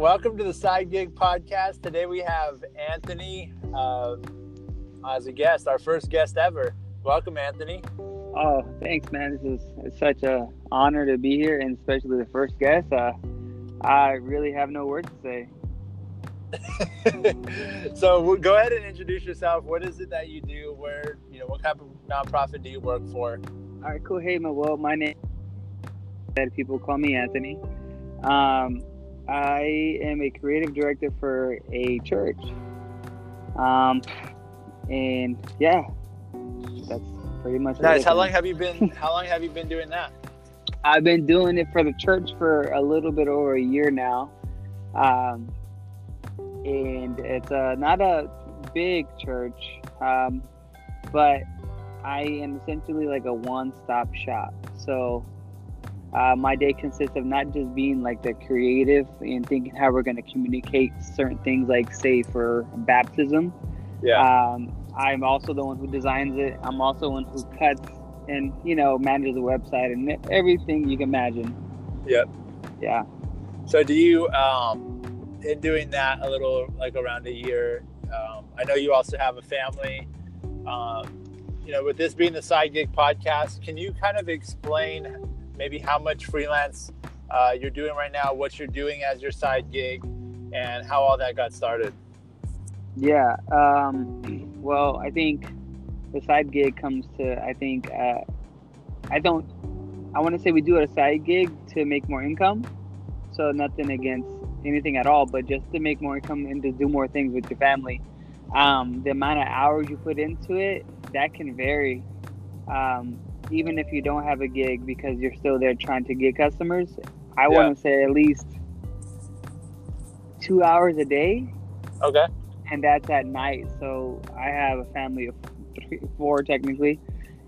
welcome to the Side Gig Podcast. Today we have Anthony uh, as a guest, our first guest ever. Welcome, Anthony. Oh, thanks, man. This is it's such a honor to be here, and especially the first guest. Uh, I really have no words to say. so go ahead and introduce yourself. What is it that you do? Where you know what type of nonprofit do you work for? All right, cool. Hey, my well, my name. People call me Anthony. Um, I am a creative director for a church. Um, and yeah, that's pretty much nice. How long have you been? how long have you been doing that? I've been doing it for the church for a little bit over a year now. Um, and it's uh, not a big church, um, but I am essentially like a one-stop shop. So uh, my day consists of not just being like the creative and thinking how we're going to communicate certain things, like say for baptism. Yeah. Um, I'm also the one who designs it. I'm also the one who cuts and you know manages the website and everything you can imagine. Yep. Yeah. So do you um, in doing that a little like around a year? Um, I know you also have a family. Um, you know, with this being the side gig podcast, can you kind of explain maybe how much freelance uh, you're doing right now, what you're doing as your side gig, and how all that got started? Yeah. Um, well, I think the side gig comes to, I think, uh, I don't, I want to say we do a side gig to make more income. So nothing against anything at all, but just to make more income and to do more things with your family. Um, the amount of hours you put into it, that can vary. Um, even if you don't have a gig because you're still there trying to get customers, I yeah. want to say at least two hours a day. Okay. And that's at night. So I have a family of three, four technically,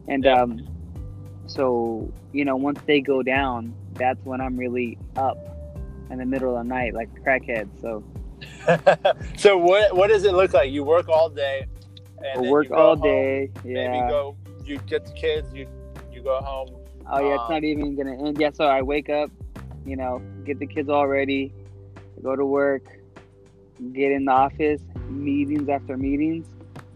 and yeah. um, so you know once they go down, that's when I'm really up in the middle of the night like crackhead. So. so what what does it look like? You work all day. And work all home, day. Yeah. Maybe go. You get the kids. You you go home. Oh yeah, um, it's not even gonna end. Yeah, so I wake up, you know, get the kids all ready, go to work, get in the office, meetings after meetings.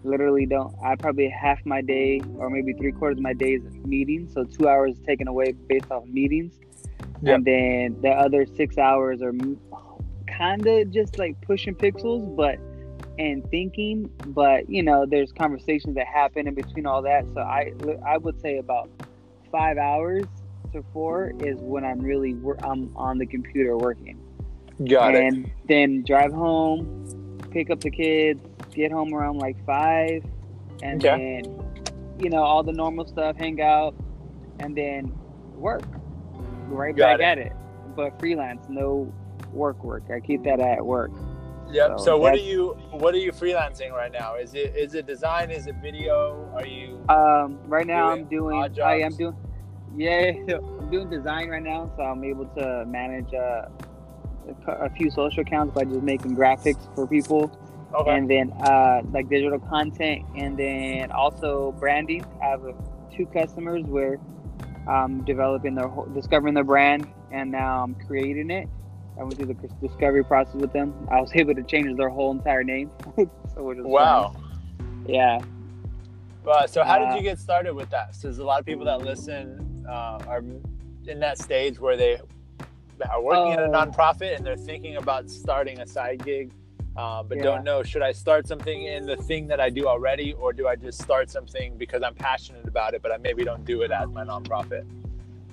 Literally don't. I probably half my day or maybe three quarters of my day is meetings. So two hours taken away based off meetings, yep. and then the other six hours are kind of just like pushing pixels, but and thinking. But you know, there's conversations that happen in between all that. So I I would say about five hours to four is when I'm really I'm on the computer working. Got and it. And then drive home, pick up the kids, get home around like five, and okay. then you know all the normal stuff, hang out, and then work. Right Got back it. at it, but freelance, no work work. I keep that at work. Yep. So, so what are you what are you freelancing right now? Is it is it design? Is it video? Are you um right now I'm doing I am doing yeah I'm doing design right now, so I'm able to manage uh, a few social accounts by just making graphics for people. Okay. And then uh, like digital content, and then also branding. I have two customers where I'm developing their whole, discovering their brand, and now I'm creating it I went through the discovery process with them. I was able to change their whole entire name. so wow. Fun. Yeah. Uh, so how uh, did you get started with that? So there's a lot of people that listen uh, are in that stage where they are working at a oh. nonprofit and they're thinking about starting a side gig, uh, but yeah. don't know should I start something in the thing that I do already, or do I just start something because I'm passionate about it, but I maybe don't do it as my nonprofit?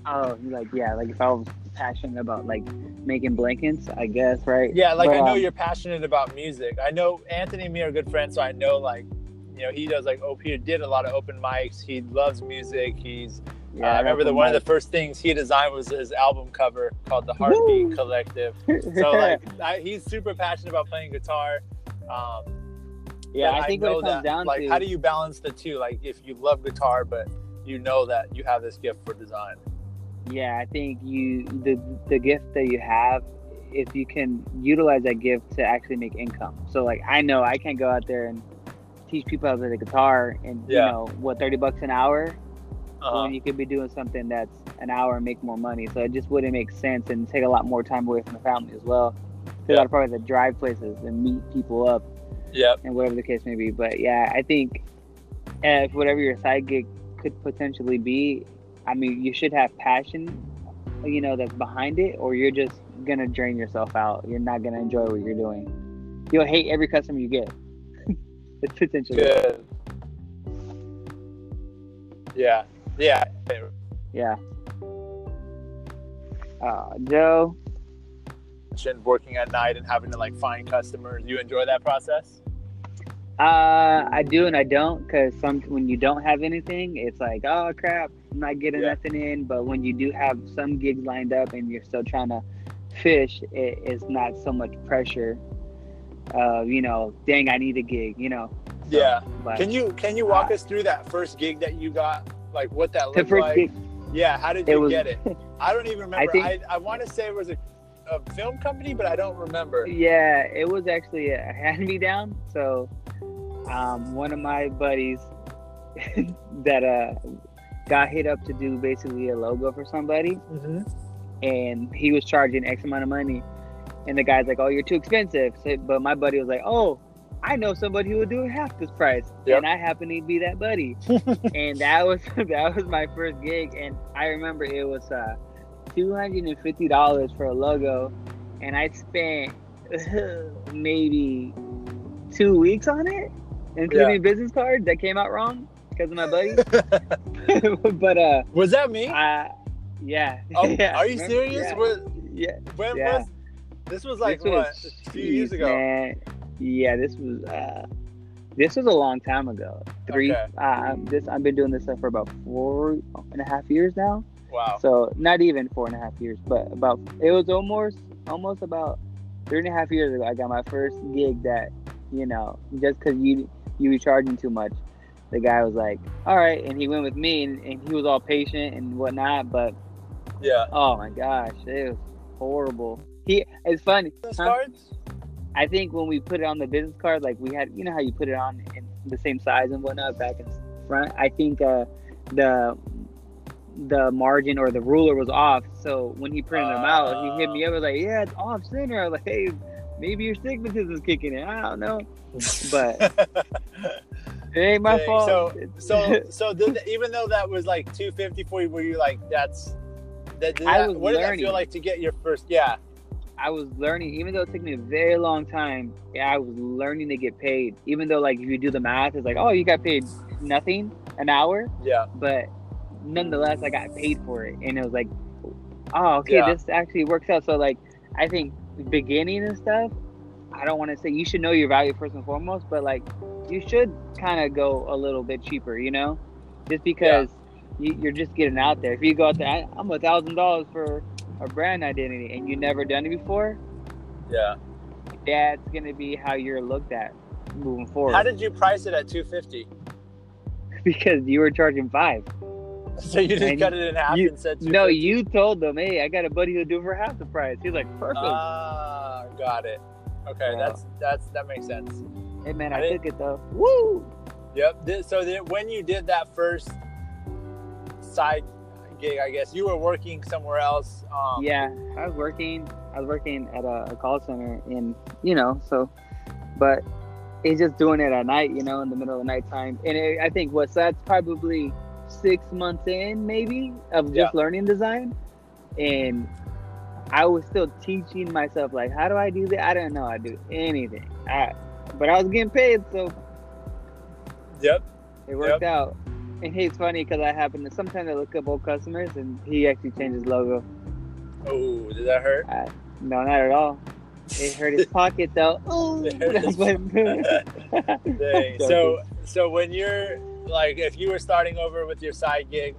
Oh, like yeah, like if I was passionate about like making blankets, I guess, right? Yeah, like but, I know um, you're passionate about music. I know Anthony and me are good friends, so I know like you know he does like oh he did a lot of open mics. He loves music. He's yeah, uh, I remember the one of the first things he designed was his album cover called the Heartbeat Woo! Collective. So like I, he's super passionate about playing guitar. Um, yeah, I think I comes that, like to how do you balance the two? Like if you love guitar but you know that you have this gift for design yeah i think you the the gift that you have if you can utilize that gift to actually make income so like i know i can't go out there and teach people how to play the guitar and yeah. you know what 30 bucks an hour uh-huh. when you could be doing something that's an hour and make more money so it just wouldn't make sense and take a lot more time away from the family as well Because I'd probably have to drive places and meet people up yeah and whatever the case may be. But yeah, I think if whatever your side gig could potentially be, I mean, you should have passion, you know, that's behind it, or you're just gonna drain yourself out. You're not gonna enjoy what you're doing. You'll hate every customer you get. it's potentially Good. Yeah. Yeah. yeah. Uh, Joe, working at night and having to like find customers. You enjoy that process? uh, I do and I don't because some when you don't have anything, it's like, oh crap, not getting Yeah. nothing in. But when you do have some gigs lined up and you're still trying to fish, it, it's not so much pressure. Uh, you know, dang, I need a gig. You know. So, Yeah. But Can you can you walk us through that first gig that you got? Like what that looked like? gig, Yeah. How did you was. get it? I don't even remember. I think- I, want to say it was a, a film company, but I don't remember. Yeah, it was actually a hand me down. So, um, one of my buddies that uh got hit up to do basically a logo for somebody, Mm-hmm. and he was charging X amount of money, and the guy's like, "Oh, you're too expensive." So, but my buddy was like, "Oh." I know somebody who would do it half this price, Yep. and I happen to be that buddy. and that was that was my first gig, and I remember it was uh, two hundred and fifty dollars for a logo, and I spent maybe two weeks on it, including business cards that came out wrong because of my buddy. but uh, Was that me? I, yeah, Oh, yeah. are you remember- serious? Yeah, Was- yeah. when Yeah. was this? Was like This what? was- A few years ago. Man. Yeah, this was uh, this was a long time ago. Three. Okay. Uh, this I've been doing this stuff for about four and a half years now. Wow. So not even four and a half years, but about it was almost almost about three and a half years ago. I got my first gig that you know just because you you were charging too much. The guy was like, "All right," and he went with me, and, and he was all patient and whatnot. But Yeah. oh my gosh, it was horrible. He it's funny. Business Huh? cards? I think when we put it on the business card, like we had, you know how you put it on in the same size and whatnot back and front. I think uh, the the margin or the ruler was off. So when he printed them out, he hit me up was like, "Yeah, it's off center." I was like, "Hey, maybe your stigmatism's kicking in. I don't know. But It ain't my Dang, fault." so- so so did, even though that was like 250 for you, were you like that's that, did I that- was what did that feel like to get your first? Yeah. I was learning, even though it took me a very long time. Yeah, I was learning to get paid. Even though, like, if you do the math, it's like, oh, you got paid nothing an hour, Yeah. but nonetheless, I got paid for it, and it was like, oh, okay, Yeah. this actually works out. So, like, I think beginning and stuff. I don't want to say you should know your value first and foremost, but like, you should kind of go a little bit cheaper, you know, just because you, you're just getting out there. If you go out there, I, I'm a thousand dollars for a brand identity, and you never done it before Yeah. that's gonna be how you're looked at moving forward. How did you price it at 250? because you were charging five. So you just And cut it in half you- and said No, you told them, hey, I got a buddy who'll do it for half the price. He's like, perfect. Ah, got it. Okay, Yeah. that's that's that makes sense. hey man, I I, took it though. Woo! Yep. So then when you did that first side gig, I guess you were working somewhere else. Um, yeah, I was working. I was working at a, a call center, in you know, so, but it's just doing it at night, you know, in the middle of the nighttime. And it, I think what's that's probably six months in, maybe, of just Yeah. learning design, and I was still teaching myself like, how do I do that? I didn't know I do anything. I, but I was getting paid, so Yep. it worked out. And hey, it's funny because I happen to sometimes I look up old customers, and he actually changed his logo. Oh, did that hurt? No, not at all. It hurt his pocket though. It hurt his So so when you're like if you were starting over with your side gig,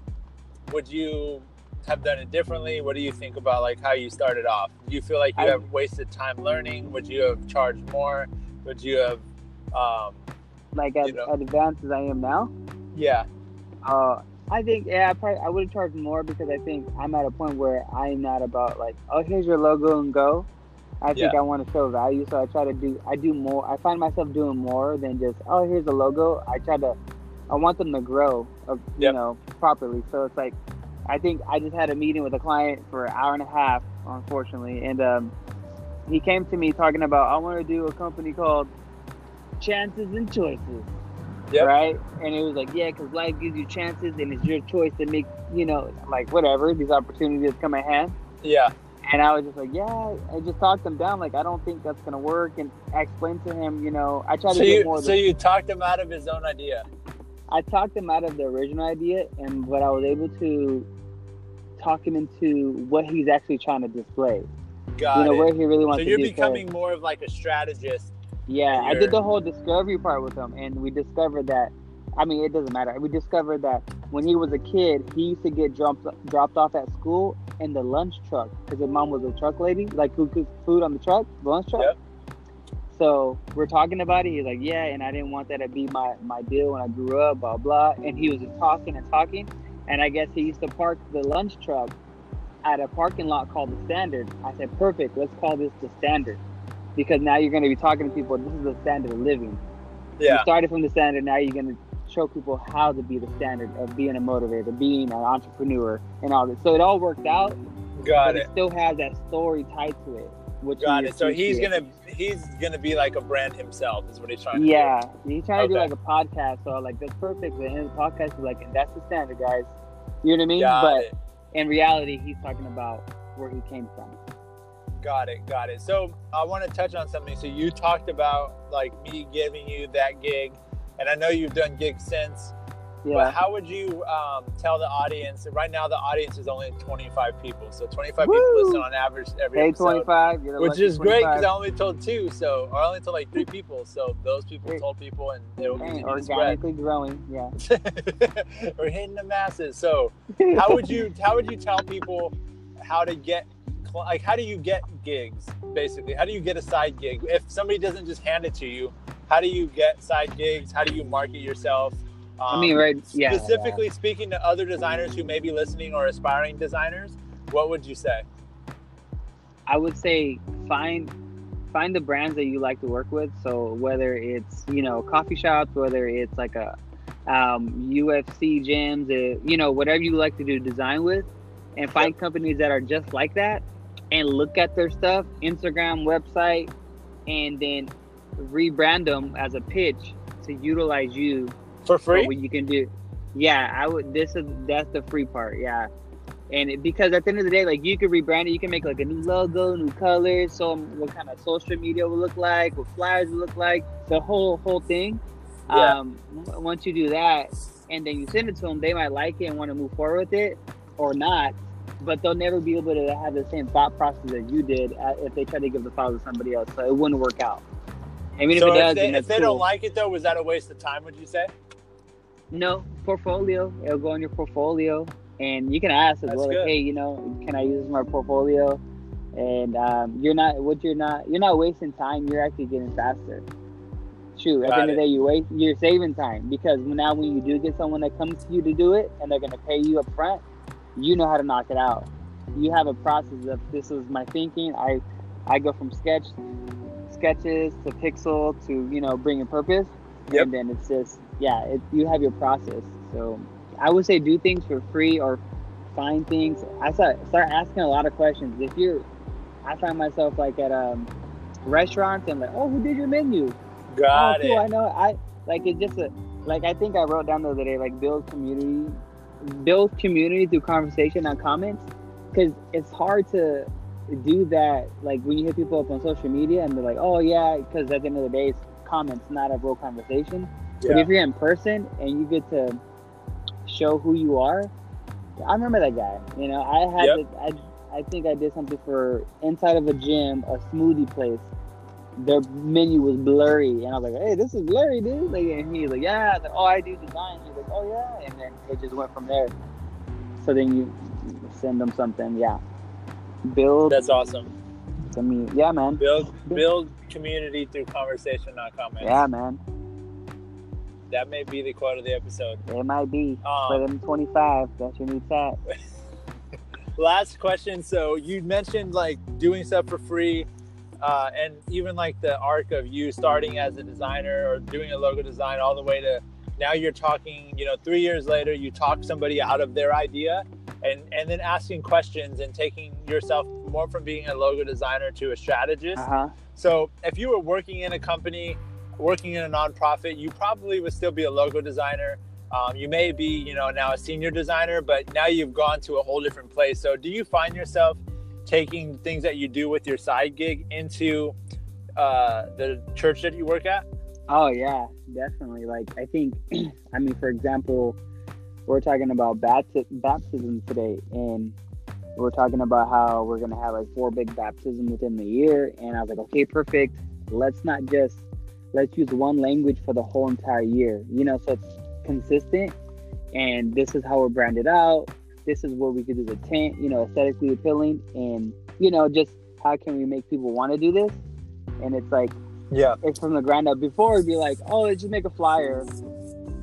would you have done it differently? What do you think about like how you started off? Do you feel like you I- have wasted time learning? Would you have charged more? Would you have um like as, you know. advanced as I am now, yeah, uh, I think yeah, I probably I would have charged more because I think I'm at a point where I'm not about like, oh, here's your logo and go. I think Yeah. I want to show value, so I try to do. I do more. I find myself doing more than just, oh, here's a logo. I try to. I want them to grow, uh, you Yep. know, properly. So it's like, I think I just had a meeting with a client for an hour and a half, unfortunately, and um, he came to me talking about I want to do a company called Chances and Choices. Yep. Right? And it was like, yeah, because life gives you chances and it's your choice to make, you know, like whatever, these opportunities come at hand. Yeah. And I was just like, yeah, I just talked him down. Like, I don't think that's going to work. And I explained to him, you know, I tried So to get you more. so you talked him out of his own idea. I talked him out of the original idea, and what I was able to talk him into what he's actually trying to display. Got you know it. where he really wants. So wants you're becoming more of like a strategist. Yeah, I did the whole discovery part with him, and we discovered that. I mean, it doesn't matter. We discovered that when he was a kid, he used to get dropped dropped off at school in the lunch truck because his mom was a truck lady, like who cooked food on the truck, the lunch truck. Yep. So we're talking about it. He's like, "Yeah," and I didn't want that to be my my deal when I grew up, blah blah. And he was just talking and talking, and I guess he used to park the lunch truck at a parking lot called the Standard. I said, "Perfect. Let's call this the Standard." Because now you're going to be talking to people. This is the standard of living you started from the standard. Now you're going to show people how to be the standard of being a motivator, being an entrepreneur, and all this. So it all worked out, Got but it. it still has that story tied to it. Got it. So he's gonna he's gonna be like a brand himself. Is what he's trying to Yeah, he's trying to do like a podcast. So like that's perfect. Of the podcast is like, and that's the standard, guys. You know what I mean? Got but it. in reality, he's talking about where he came from. Got it. Got it. So I want to touch on something. So you talked about like me giving you that gig, and I know you've done gigs since. Yeah. But how would you um, tell the audience? Right now, the audience is only 25 people. So 25 Woo! people listen on average every Hey, episode. 25. You're Which is great because I only told two, so or I only told like three people. So those people Hey. told people, and it will continue to spread. organically growing. Yeah. We're hitting the masses. So how would you how would you tell people how to get like how do you get gigs basically? How do you get a side gig if somebody doesn't just hand it to you? How do you get side gigs? How do you market yourself? I mean, right? Yeah. yeah. specifically speaking to other designers who may be listening or aspiring designers, what would you say? I would say find find the brands that you like to work with. So whether it's you know coffee shops, whether it's like a um, UFC gyms, uh, you know whatever you like to do design with, and find companies that are just like that, and look at their stuff, Instagram, website, and then rebrand them as a pitch to utilize you For free? what you can do. Yeah, I would. This is that's the free part. Yeah, and it, because at the end of the day, like you could rebrand it, you can make like a new logo, new colors, so what kind of social media will look like, what flyers will look like, the whole whole thing. Yeah. Um, once you do that, and then you send it to them, they might like it and want to move forward with it, or not. But they'll never be able to have the same thought process that you did uh, if they try to give the file to somebody else. So it wouldn't work out. I mean, so if it does, if they, if they cool. don't like it though, was that a waste of time? Would you say? No, portfolio. It'll go in your portfolio, and you can ask as That's well. good. Like, hey, you know, can I use my portfolio? And um, you're not what you're not you're not wasting time. You're actually getting faster. Shoot, at the end of the day, you wait. You're saving time because now when you do get someone that comes to you to do it, and they're gonna pay you up front, you know how to knock it out. You have a process of this is my thinking. I I go from sketch sketches to pixel to you know bringing purpose Yep. and then it's just yeah it, you have your process. So i would say do things for free or find things. I start, start asking a lot of questions. If you're i find myself like at um restaurants and like oh who did your menu? Got oh, cool, i know i like it's just a like i think i wrote down the other day like build community build community through conversation on comments because it's hard to do that like when you hit people up on social media and they're like oh yeah because at the end of the day it's comments not a real conversation but if you're in person and you get to show who you are i remember that guy you know? I had Yep. this, I, I think i did something for inside of a gym a smoothie place. Their menu was blurry and i was like hey this is blurry dude. Like, and he's like yeah. I was like, oh i do design. He's like oh yeah. And then it just went from there. So then you send them something yeah. Build That's awesome. I mean, yeah man. Build build community through conversation, not comments. yeah man That may be the quote of the episode. it might be for Um, them 25 that's your new tat last question. So you mentioned like doing stuff for free, uh, and even like the arc of you starting as a designer or doing a logo design all the way to now you're talking. You know, three years later, you talk somebody out of their idea, and and then asking questions and taking yourself more from being a logo designer to a strategist. Uh huh. So if you were working in a company, working in a nonprofit, you probably would still be a logo designer. Um, you may be, you know, now a senior designer, but now you've gone to a whole different place. So do you find yourself taking things that you do with your side gig into uh, the church that you work at? Oh yeah, definitely. Like I think, I mean, for example, we're talking about bapti- baptism today, and we're talking about how we're gonna have like four big baptisms within the year. And I was like, okay, perfect. Let's not just let's use one language for the whole entire year. You know, so it's consistent. And this is how we're branded out. This is where we could do the tent. You know, aesthetically appealing, and you know, just how can we make people want to do this? And it's like Yeah. it's from the ground up. Before it'd be like, oh, let's just make a flyer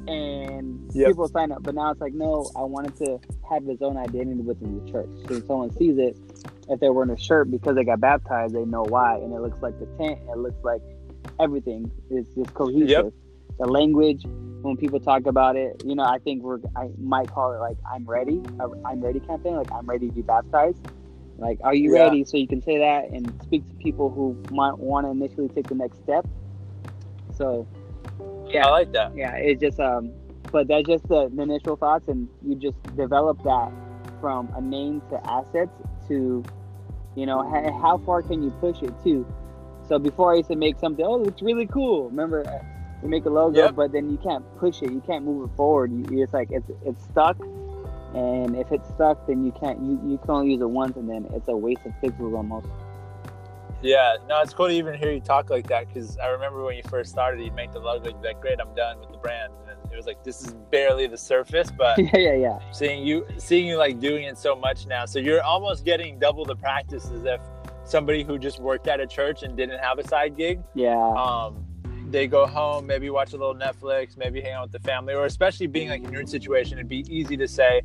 and Yep. people sign up. But now it's like, no, I wanted to have its own identity within the church. So when someone sees it, if they're wearing a shirt because they got baptized, they know why. And it looks like the tent, it looks like everything is just cohesive. Yep. The language, when people talk about it, you know, I think we're, I might call it like, I'm ready, I'm ready campaign, like, I'm ready to be baptized. Like, are you Yeah. ready? So you can say that and speak to people who might want to initially take the next step. So, yeah, I like that. yeah, it's just um, but that's just the, the initial thoughts, and you just develop that from a name to assets to, you know, how, how far can you push it to? So before I used to make something, oh, it's really cool. Remember, uh, you make a logo, Yep. but then you can't push it, you can't move it forward. You, it's like it's it's stuck, and if it's stuck, then you can't you, you can only use it once, and then it's a waste of pixels almost. Yeah, no, it's cool to even hear you talk like that because I remember when you first started, you'd make the logo, you'd be like, "Great, I'm done with the brand," and it was like, "This is barely the surface," but yeah, yeah, yeah. seeing you, seeing you like doing it so much now, so you're almost getting double the practice as if somebody who just worked at a church and didn't have a side gig, Yeah, um, they go home, maybe watch a little Netflix, maybe hang out with the family, or especially being like in your situation, it'd be easy to say,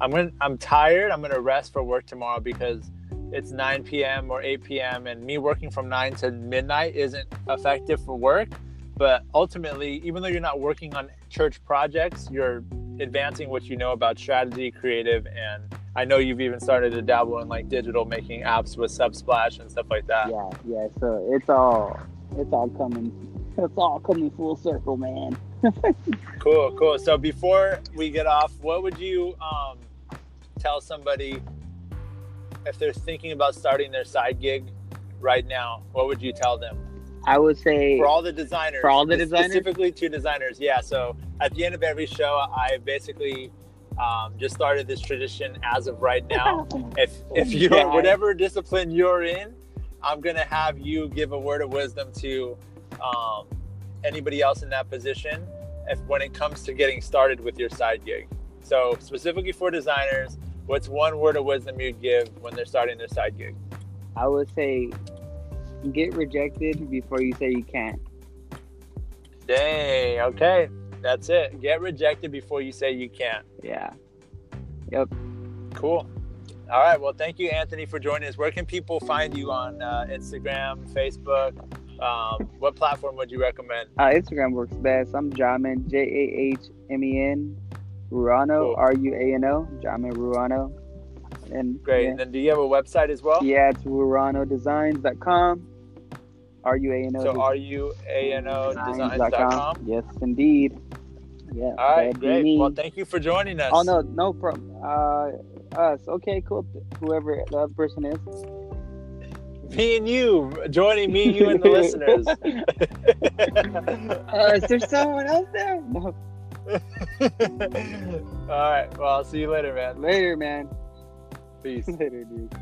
"I'm gonna, I'm tired, I'm gonna rest for work tomorrow because." it's 9 p.m. or 8 p.m. and me working from 9 to midnight isn't effective for work. But ultimately, even though you're not working on church projects, you're advancing what you know about strategy, creative, and I know you've even started to dabble in like digital making apps with Subsplash and stuff like that. yeah, yeah. So it's all it's all coming it's all coming full circle, man. Cool, cool. So before we get off, what would you um, tell somebody if they're thinking about starting their side gig right now? What would you tell them? I would say for all the designers For all the designers? specifically to designers yeah so at the end of every show i basically um, just started this tradition as of right now. If if you're whatever discipline you're in i'm gonna have you give a word of wisdom to um, anybody else in that position if when it comes to getting started with your side gig. So specifically for designers what's one word of wisdom you'd give when they're starting their side gig? I would say get rejected before you say you can't. dang okay that's it get rejected before you say you can't Yeah. Yep. Cool. All right. Well, thank you, Anthony, for joining us. Where can people find you on uh, Instagram, Facebook? Um, what platform would you recommend? Uh, Instagram works best. I'm Jahmen J A H M E N Ruano Cool. R U A N O Jahmen Ruano. And Great. Yeah, And then, do you have a website as well? yeah it's RuanoDesigns.com. R U A N O So, R U A N O designs.com. Yes, indeed. Yeah. All right. Great. me. Well, thank you for joining us. Oh no, no problem. Uh, us. Okay, cool. Whoever the other person is. Me and you joining me, you, and the listeners. Uh, is there someone else there? No. All right. Well, I'll see you later, man. Later, man. Peace. Later, dude.